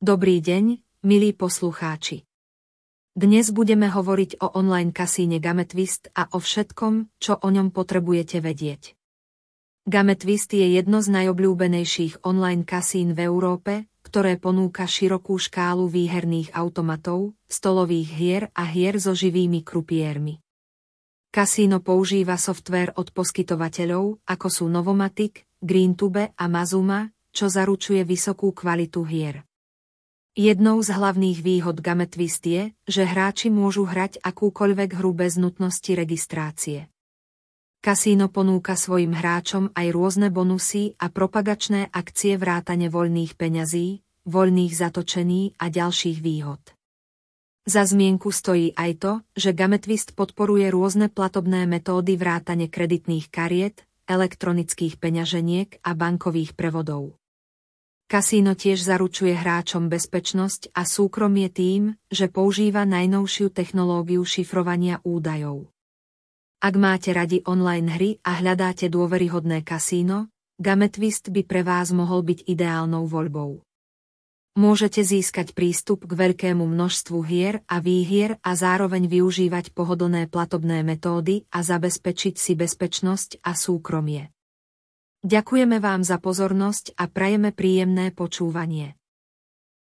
Dobrý deň, milí poslucháči. Dnes budeme hovoriť o online kasíne Gametwist a o všetkom, čo o ňom potrebujete vedieť. Gametwist je jedno z najobľúbenejších online kasín v Európe, ktoré ponúka širokú škálu výherných automatov, stolových hier a hier so živými krupiermi. Kasíno používa software od poskytovateľov, ako sú Novomatic, GreenTube a Mazuma, čo zaručuje vysokú kvalitu hier. Jednou z hlavných výhod Gametwist je, že hráči môžu hrať akúkoľvek hru bez nutnosti registrácie. Kasíno ponúka svojim hráčom aj rôzne bonusy a propagačné akcie vrátane voľných peňazí, voľných zatočení a ďalších výhod. Za zmienku stojí aj to, že Gametwist podporuje rôzne platobné metódy vrátane kreditných kariet, elektronických peňaženiek a bankových prevodov. Kasíno tiež zaručuje hráčom bezpečnosť a súkromie tým, že používa najnovšiu technológiu šifrovania údajov. Ak máte radi online hry a hľadáte dôveryhodné kasíno, Gametwist by pre vás mohol byť ideálnou voľbou. Môžete získať prístup k veľkému množstvu hier a výhier a zároveň využívať pohodlné platobné metódy a zabezpečiť si bezpečnosť a súkromie. Ďakujeme vám za pozornosť a prajeme príjemné počúvanie.